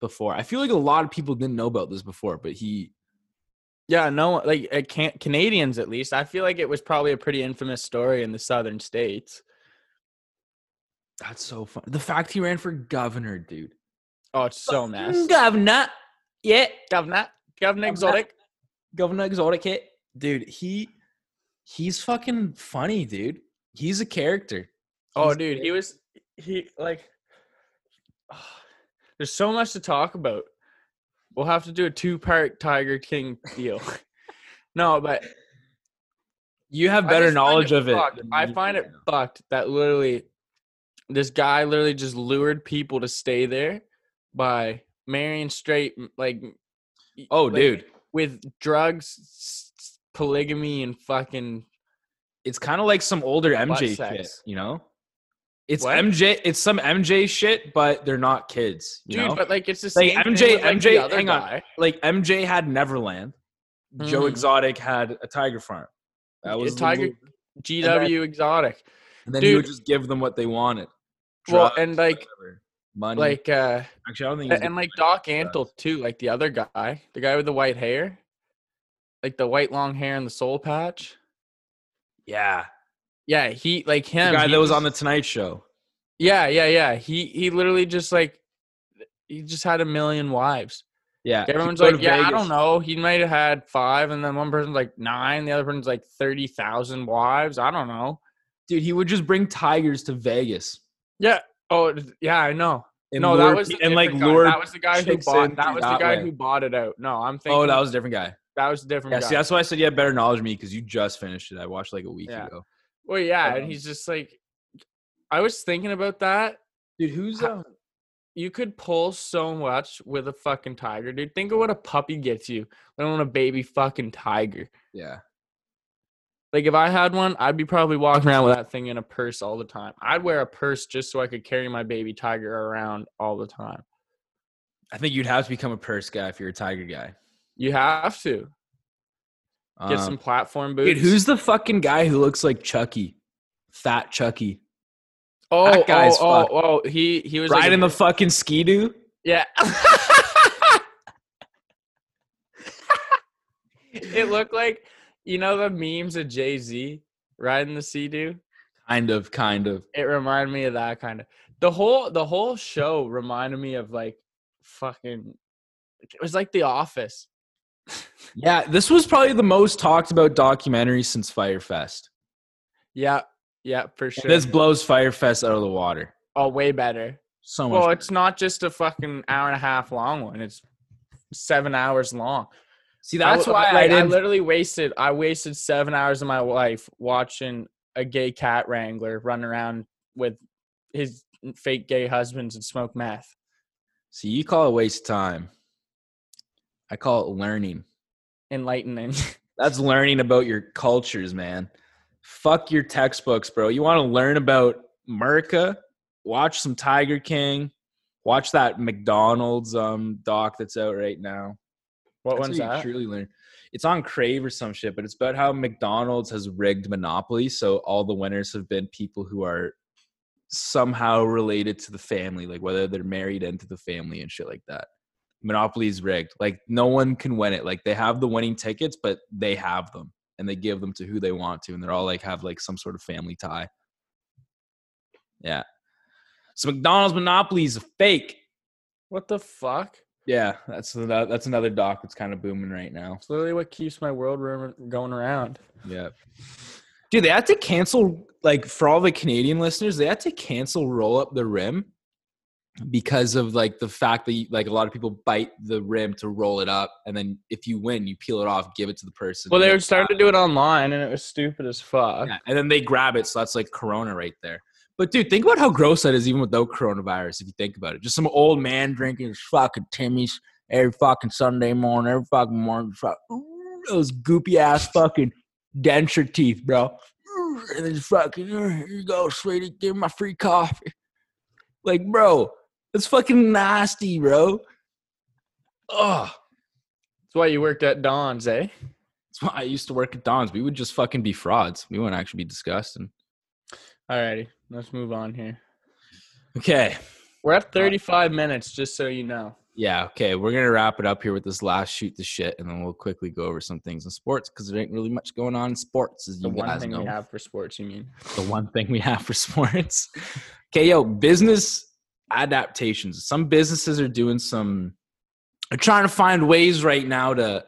before. I feel like a lot of people didn't know about this before, but he Yeah, no, like uh, can Canadians at least. I feel like it was probably a pretty infamous story in the southern states. that's so fun. The fact he ran for governor, dude. Oh, it's so messed. Governor. Yeah. Governor, Governor. Exotic. Governor Exotic hit. Dude, he he's fucking funny, dude. He's a character. Oh, He's a dude, he was he like. there's so much to talk about. We'll have to do a two-part Tiger King deal. no, but You have better knowledge of it. fucked. I find it now. fucked that literally this guy literally just lured people to stay there by marrying straight like Oh, like, dude. with drugs, polygamy, and fucking It's kind of like some older MJ shit, you know? It's What? MJ. It's some MJ shit, but they're not kids. You dude. know? But like it's the Like, same MJ thing with, like, MJ hang on. like MJ had Neverland. Joe Mhm. Exotic had a tiger farm. That was Tiger-. GW Exotic. and then he would just give them what they wanted. Well, and, like- whatever. money. Like uh actually, I don't think. A- he's and like Doc Antle drugs. too, like the other guy, the guy with the white hair, like the white long hair and the soul patch. Yeah, Yeah, he like him. the guy that was just- on the Tonight Show. Yeah, yeah, yeah. He he literally just like he just had a million wives. Yeah, Everyone's like, yeah, I don't know. He might have had five, and then one person's like nine, the other person's like thirty thousand wives. I don't know. dude. He would just bring tigers to Vegas. Yeah. Oh, yeah, I know. And no, that was and like lure. That was the guy who bought. That was the guy way. who bought it out. No, I'm oh, thinking. oh, that was a different guy. that was a different Yeah, guy. see, that's why I said you had better knowledge me because you just finished it. I watched like a week Yeah. ago. Well, yeah, Um, and he's just like, I was thinking about that. Dude, who's How- You could pull so much with a fucking tiger, dude. Think of what a puppy gets you, I don't want a baby fucking tiger. yeah. Like if I had one, I'd be probably walking around with that thing in a purse all the time. I'd wear a purse just so I could carry my baby tiger around all the time. I think you'd have to become a purse guy if you're a tiger guy. You have to get Um, some platform boots. dude. Who's the fucking guy who looks like Chucky? Fat Chucky. oh that guy's oh, oh oh he he was like a- Riding the fucking ski-doo? yeah. it looked like you know the memes of Jay Z riding the sea doo. Kind of, kind of. It reminded me of that kind of. The whole the whole show reminded me of like fucking. It was like The Office. Yeah, this was probably the most talked about documentary since Fyre Fest. Yeah, yeah, for And sure. This blows Fyre Fest out of the water. oh, way better. So much. Well, it's not just a fucking hour and a half long one. It's seven hours long. See, that's I, why like, I I literally wasted. I wasted seven hours of my life watching a gay cat wrangler run around with his fake gay husbands and smoke meth. See, you call it waste of time. I call it learning. Enlightening. That's learning about your cultures, man. Fuck your textbooks, bro. You want to learn about America? Watch some Tiger King. Watch that McDonald's um doc that's out right now. what That's one's that? Truly learn. It's on Crave or some shit, but it's about how McDonald's has rigged Monopoly, so all the winners have been people who are somehow related to the family, like whether they're married into the family and shit like that. Monopoly's rigged. Like no one can win it. Like they have the winning tickets, but they have them and they give them to who they want to, and they're all like have like some sort of family tie. Yeah. So McDonald's Monopoly is a fake. What the fuck? Yeah, that's another, that's another doc that's kind of booming right now. It's literally what keeps my world room going around. Yeah. Dude, they had to cancel like for all the Canadian listeners, they had to cancel roll up the rim because of like the fact that you, like a lot of people bite the rim to roll it up and then if you win, you peel it off, give it to the person. Well, they were starting to do it online, and it was stupid as fuck. yeah, and then they grab it, so that's like corona right there. But dude, think about how gross that is even without coronavirus if you think about it. Just some old man drinking his fucking Timmy's every fucking Sunday morning, every fucking morning. Fuck, those goopy ass fucking denture teeth, bro. And then fucking, here you go, sweetie, give me my free coffee. Like, bro, it's fucking nasty, bro. Ugh. That's why you worked at Don's, eh? That's why I used to work at Don's. We would just fucking be frauds. We wouldn't actually be disgusting. Alrighty, let's move on here. Okay. We're at 35 minutes, just so you know. Yeah, okay. We're gonna wrap it up here with this last shoot the shit, and then we'll quickly go over some things in sports because there ain't really much going on in sports, as The you one guys thing know. we have for sports, you mean? the one thing we have for sports. Okay, yo, business adaptations. Some businesses are doing some are trying to find ways right now to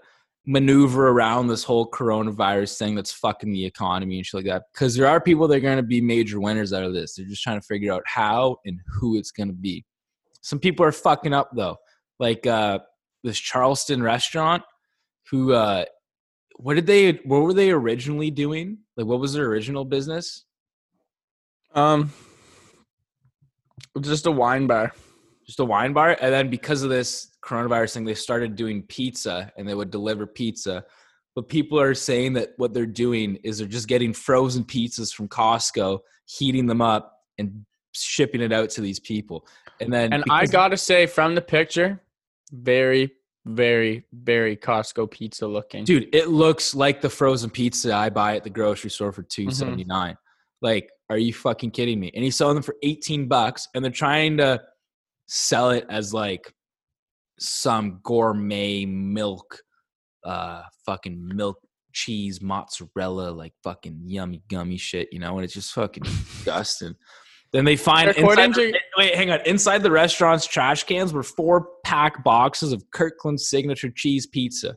maneuver around this whole coronavirus thing that's fucking the economy and shit like that. Because there are people that are gonna be major winners out of this. They're just trying to figure out how and who it's gonna be. Some people are fucking up though. Like uh this Charleston restaurant who uh what did they what were they originally doing? Like what was their original business? Um, just a wine bar. just a wine bar. And then because of this coronavirus thing, they started doing pizza and they would deliver pizza. But people are saying that what they're doing is they're just getting frozen pizzas from Costco, heating them up, and shipping it out to these people. And then And I gotta say, from the picture, very, very, very Costco pizza looking. dude, it looks like the frozen pizza I buy at the grocery store for Mm-hmm. two seventy nine. Like, are you fucking kidding me? And he's selling them for eighteen bucks, and they're trying to sell it as like some gourmet milk, uh, fucking milk cheese mozzarella, like fucking yummy gummy shit, you know. And it's just fucking disgusting. Then they find inside to- wait, hang on. Inside the restaurant's trash cans were four pack boxes of Kirkland signature cheese pizza.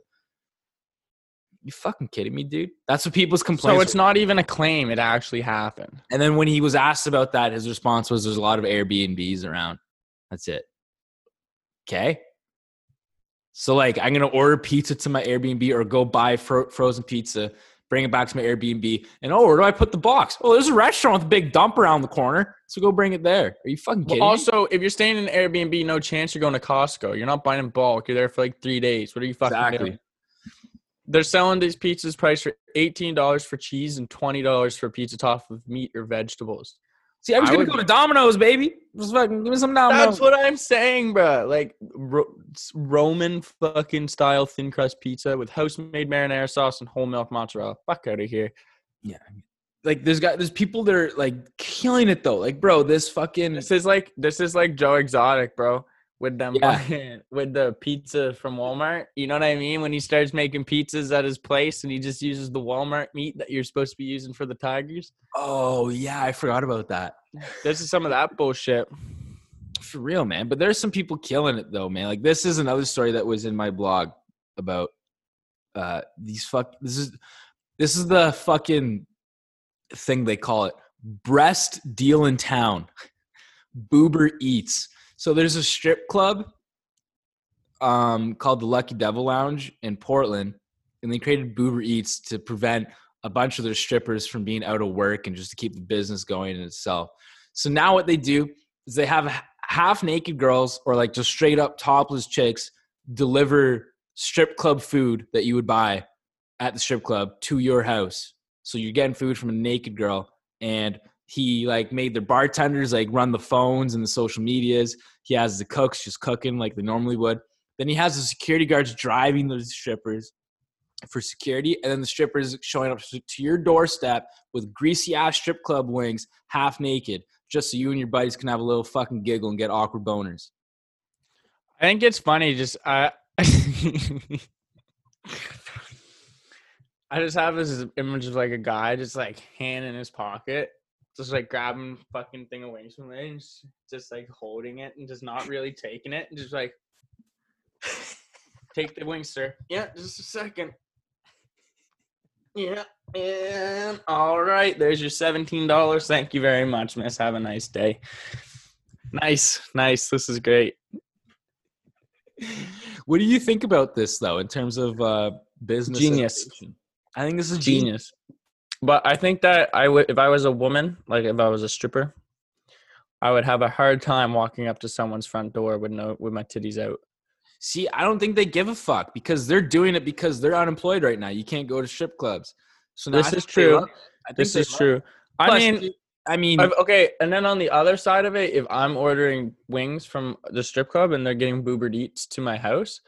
You fucking kidding me, dude? That's what people's complaints. so it's were. not even a claim; it actually happened. And then when he was asked about that, his response was, "There's a lot of Airbnbs around. That's it." Okay. So like, I'm gonna order pizza to my Airbnb or go buy fro- frozen pizza, bring it back to my Airbnb, and oh, where do I put the box? Oh, there's a restaurant with a big dump around the corner, so go bring it there. Are you fucking kidding? me? also, if you're staying in an Airbnb, no chance you're going to Costco. You're not buying in bulk. You're there for like three days. What are you fucking Exactly. doing? They're selling these pizzas priced for eighteen dollars for cheese and twenty dollars for pizza topped with meat or vegetables. See, I was I gonna would- go to Domino's, baby. Just fucking give me some Domino's. That's what I'm saying, bro. Like Ro- Roman fucking style thin crust pizza with house made marinara sauce and whole milk mozzarella. Fuck out of here. yeah. Like there's got there's people that are like killing it though. Like, bro, this fucking This is like this is like Joe Exotic, bro. With them Yeah. with the pizza from Walmart. You know what I mean? When he starts making pizzas at his place and he just uses the Walmart meat that you're supposed to be using for the Tigers. Oh yeah, I forgot about that. This is some of that bullshit. For real, man. But there's some people killing it though, man. Like this is another story that was in my blog about uh these fuck this is this is the fucking thing they call it. Breast deal in town. Boober eats. So there's a strip club um called the Lucky Devil Lounge in Portland and they created Boober Eats to prevent a bunch of their strippers from being out of work and just to keep the business going in itself. So now what they do is they have half naked girls or like just straight up topless chicks deliver strip club food that you would buy at the strip club to your house. So you're getting food from a naked girl and he like made the bartenders like run the phones and the social medias. He has the cooks just cooking like they normally would. Then he has the security guards driving the strippers for security, and then the strippers showing up to your doorstep with greasy ass strip club wings, half naked, just so you and your buddies can have a little fucking giggle and get awkward boners. I think it's funny. Just I, I just have this image of like a guy just like hand in his pocket, just like grabbing fucking thing away from it, and just, just like holding it and just not really taking it, and just like take the wing, sir. Yeah, just a second. Yeah, and all right, there's your seventeen dollars. Thank you very much, miss. Have a nice day. Nice, nice. This is great. What do you think about this though, in terms of uh, business? Genius. education? I think this is genius. genius. But I think that I would, if I was a woman, like if I was a stripper, I would have a hard time walking up to someone's front door with no with my titties out. See, I don't think they give a fuck because they're doing it because they're unemployed right now. You can't go to strip clubs. So now This is true. I This is true. I Plus, mean, I mean, okay, and then on the other side of it, if I'm ordering wings from the strip club and they're getting boobered eats to my house,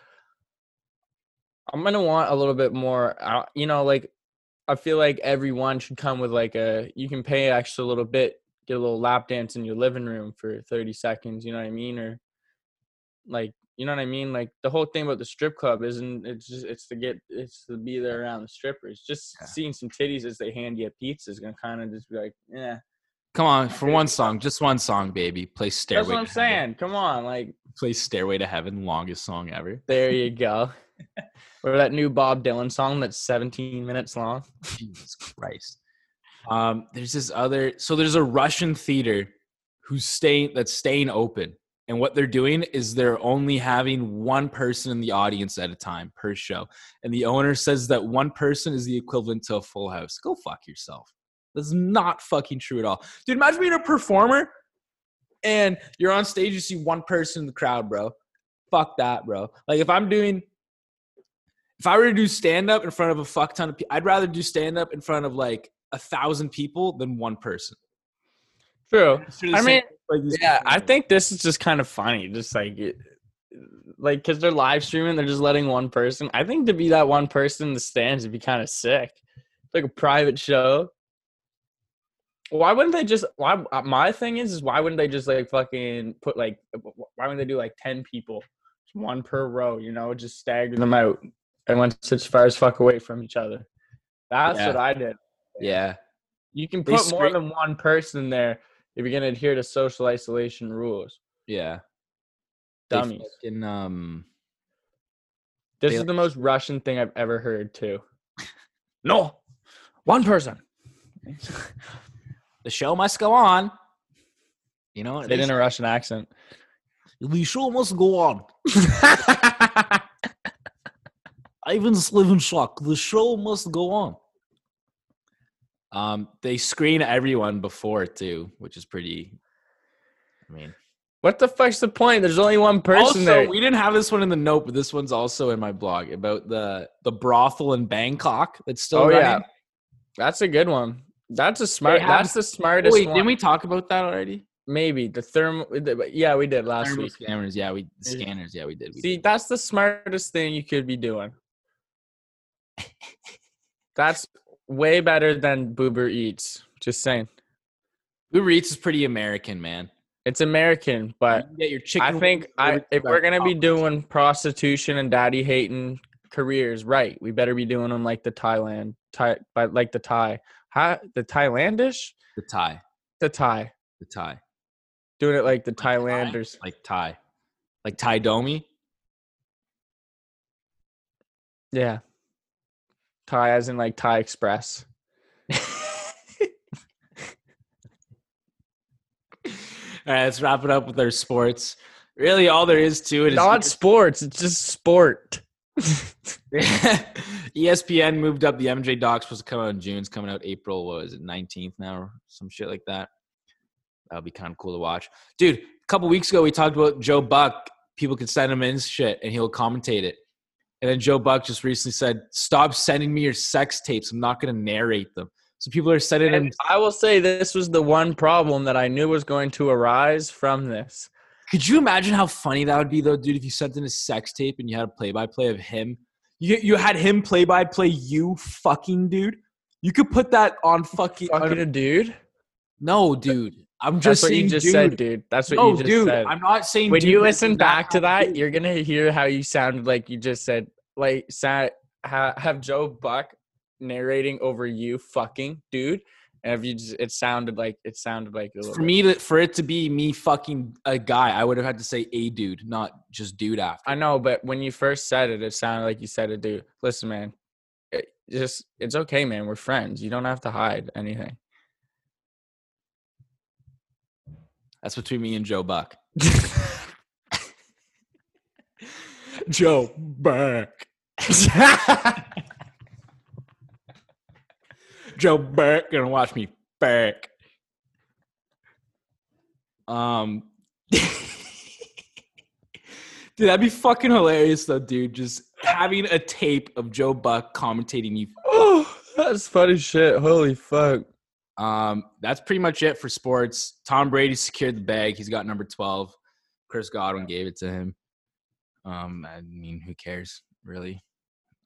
I'm gonna want a little bit more. You know, like I feel like everyone should come with like a. You can pay extra a little bit, get a little lap dance in your living room for 30 seconds. You know what I mean? Or like you know what I mean? Like the whole thing about the strip club isn't it's just it's to get it's to be there around the strippers. Just Yeah. seeing some titties as they hand you a pizza is gonna kind of just be like, yeah. Come on, for one song, just one song, baby. Play Stairway. That's what I'm to Heaven. saying. Come on, like Play Stairway to Heaven, longest song ever. there you go. or that new Bob Dylan song that's 17 minutes long. Jesus Christ. Um, there's this other. So there's a Russian theater who's staying that's staying open, and what they're doing is they're only having one person in the audience at a time per show, and the owner says that one person is the equivalent to a full house. Go fuck yourself. That's not fucking true at all, dude. Imagine being a performer and you're on stage, you see one person in the crowd, bro. Fuck that, bro. Like if I'm doing if I were to do stand up in front of a fuck ton of people, I'd rather do stand up in front of like a thousand people than one person. True. I mean, like these yeah, I think this is just kind of funny. Just like, it, like, cause they're live streaming, they're just letting one person. I think to be that one person in the stands would be kind of sick, like a private show. Why wouldn't they just? Why uh, my thing is, is why wouldn't they just like fucking put like? Why wouldn't they do like ten people, one per row? You know, just stagger them out and went as far as fuck away from each other. That's Yeah. what I did. yeah, You can put more than one person there if you're gonna adhere to social isolation rules. yeah. They Dummies. fucking, um, This is like- the most Russian thing I've ever heard too. No, one person. the show must go on. You know, They did in a Russian accent. the show must go on. Ivan Slivenshok, the show must go on. Um, they screen everyone before too, which is pretty. I mean, what the fuck's the point? There's only one person also, there. we didn't have this one in the note, but this one's also in my blog about the the brothel in Bangkok that's still Oh, running. yeah. That's a good one. That's a smart. have- That's the smartest Wait, one. didn't we talk about that already? Maybe the thermal. Yeah, we did last Thermal week. Scanners. yeah, we scanners, yeah, we did. We See, did. that's the smartest thing you could be doing. That's way better than Boober Eats. Just saying. Uber Eats is pretty American, man. It's American, but can get your chicken. I think I, if we're gonna be doing prostitution and daddy hating careers, right? We better be doing them like the Thailand, Thai, but like the Thai, the Thailandish, the Thai, the Thai, the Thai, doing it like the Thai? Thailanders. like Thai, like Thai Domi. Yeah, Thai as in like Thai Express. All right, let's wrap it up with our sports. Really, all there is to it is Not sports. It's just sport. ESPN moved up the MJ doc supposed to come out in June. It's coming out April. What is it, 19th now or some shit like that? That'll be kind of cool to watch. Dude, a couple weeks ago we talked about Joe Buck. People could send him in shit and he'll commentate it. And then Joe Buck just recently said, Stop sending me your sex tapes. I'm not going to narrate them. So people are sending him. I will say this was the one problem that I knew was going to arise from this. Could you imagine how funny that would be, though, dude, if you sent in a sex tape and you had a play by play of him? You, you had him play by play you fucking dude? You could put that on fucking. Fucking a dude. no, dude. I'm That's just what saying, you just dude. said, dude. That's what no, you just dude. said. I'm not saying. when you listen back to that, dude- you're gonna hear how you sounded like you just said, like, sa- ha- have Joe Buck narrating over you, fucking dude. And if you just, it sounded like it sounded like a little for bit- me to for it to be me fucking a guy, I would have had to say a dude, not just dude after. I know, but when you first said it, it sounded like you said it, dude. Listen, man, it just it's okay, man. We're friends. You don't have to hide anything. That's between me and Joe Buck. Joe Buck. Joe Buck gonna watch me back. Um, dude, that'd be fucking hilarious though, dude. Just having a tape of Joe Buck commentating you. oh, that's funny shit. Holy fuck. Um, that's pretty much it for sports. Tom Brady secured the bag. He's got number twelve. Chris Godwin gave it to him. Um, I mean, who cares, really?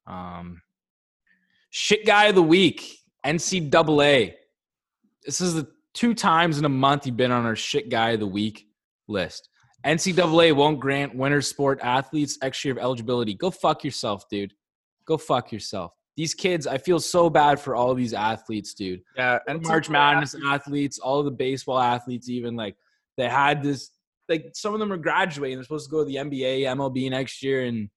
Um, shit guy of the week, NCAA. This is the two times in a month you've been on our shit guy of the week list. NCAA won't grant winter sport athletes extra year of eligibility. Go fuck yourself, dude. Go fuck yourself. These kids, I feel so bad for all these athletes, dude. Yeah, And March Madness athletes, all the baseball athletes, even like they had this, like some of them are graduating. They're supposed to go to the NBA, MLB next year, and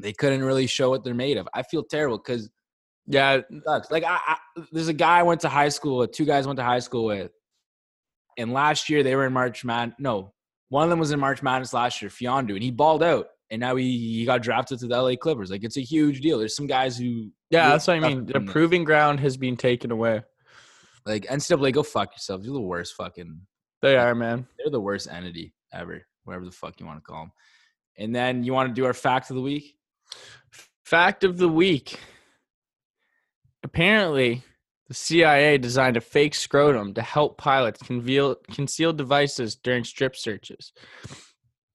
they couldn't really show what they're made of. I feel terrible because Yeah. Like I, I, there's a guy I went to high school with, two guys I went to high school with, and last year they were in March Mad. No, one of them was in March Madness last year, Fiondu, and he balled out, and now he he got drafted to the LA Clippers. Like it's a huge deal. There's some guys who yeah, that's what I mean. The proving ground has been taken away. like NCAA. Go fuck yourself. You're the worst fucking. They are, man. They're the worst entity ever. Whatever the fuck you want to call them. And then you want to do our fact of the week. Fact of the week. Apparently, the CIA designed a fake scrotum to help pilots conceal, conceal devices during strip searches.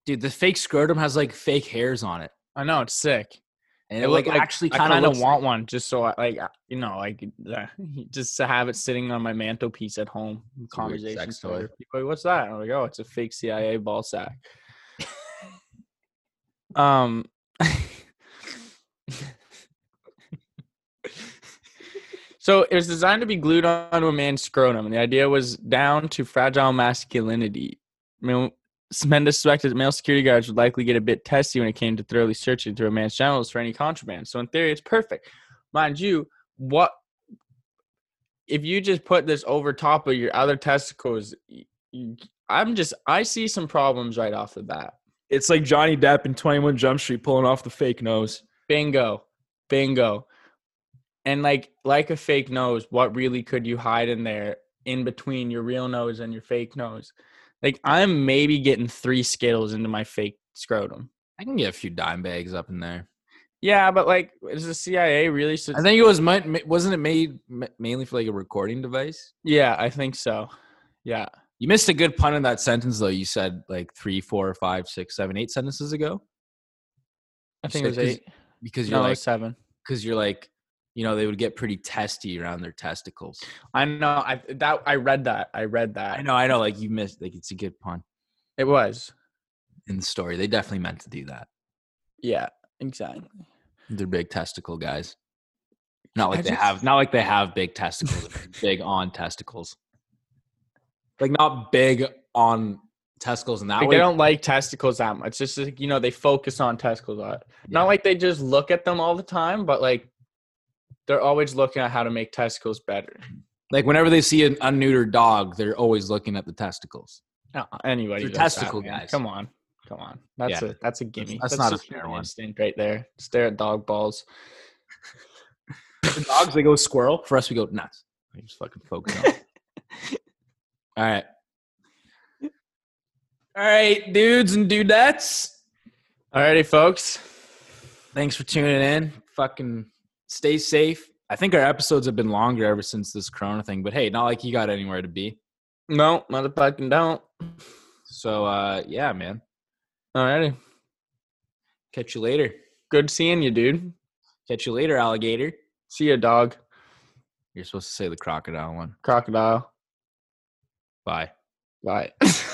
Dude, the fake scrotum has like fake hairs on it, I know it's sick. and It it, like like- actually kind of kind of looks want one just so I like uh, you know like uh, just to have it sitting on my mantelpiece at home. Conversation sex toy. starter. People are like, What's that? I'm like, oh, it's a fake CIA ball sack. um. So it was designed to be glued onto a man's scrotum, and the idea was down to fragile masculinity. I mean, Mendez suspected that male security guards would likely get a bit testy when it came to thoroughly searching through a man's genitals for any contraband. So in theory, it's perfect. Mind you, what if you just put this over top of your other testicles? I'm just I see some problems right off the bat. It's like Johnny Depp in 21 Jump Street pulling off the fake nose. Bingo, bingo. And like like a fake nose, what really could you hide in there in between your real nose and your fake nose? Like I'm maybe getting three Skittles into my fake scrotum. I can get a few dime bags up in there. Yeah, but like, is the CIA really? I think it was wasn't it made mainly for like a recording device? yeah, I think so. Yeah, You missed a good pun in that sentence though. You said like three, four, five, six, seven, eight sentences ago I You think it was eight. because you're it like seven. because you're like you know they would get pretty testy around their testicles. I know. I that I read that. I read that. I know, I know. Like you missed. Like it's a good pun It was. in the story. They definitely meant to do that. Yeah, exactly. They're big testicle guys. Not like I they just- have. Not like they have big testicles. big on testicles. Like not big on testicles in that Like way. they don't like testicles that much. Just like, you know, they focus on testicles a lot. Yeah. Not like they just look at them all the time, but like they're always looking at how to make testicles better. Like whenever they see an unneutered dog, they're always looking at the testicles. Uh, anybody They're that, testicle man. guys. Come on, come on. That's Yeah. a that's a gimme. that's not a fair one. Instinct right there. Stare at dog balls. For dogs, they go squirrel. For us, we go nuts. We just fucking focus on. All right. All right, dudes and dudettes. Alrighty, folks. Thanks for tuning in. Fucking stay safe. I think our episodes have been longer ever since this Corona thing, but hey, not like you got anywhere to be. No, motherfucking don't. So uh yeah, man. Alrighty. Catch you later. Good seeing you, dude. Catch you later, alligator. See you, dog. You're supposed to say the crocodile one. Crocodile. Bye. Bye.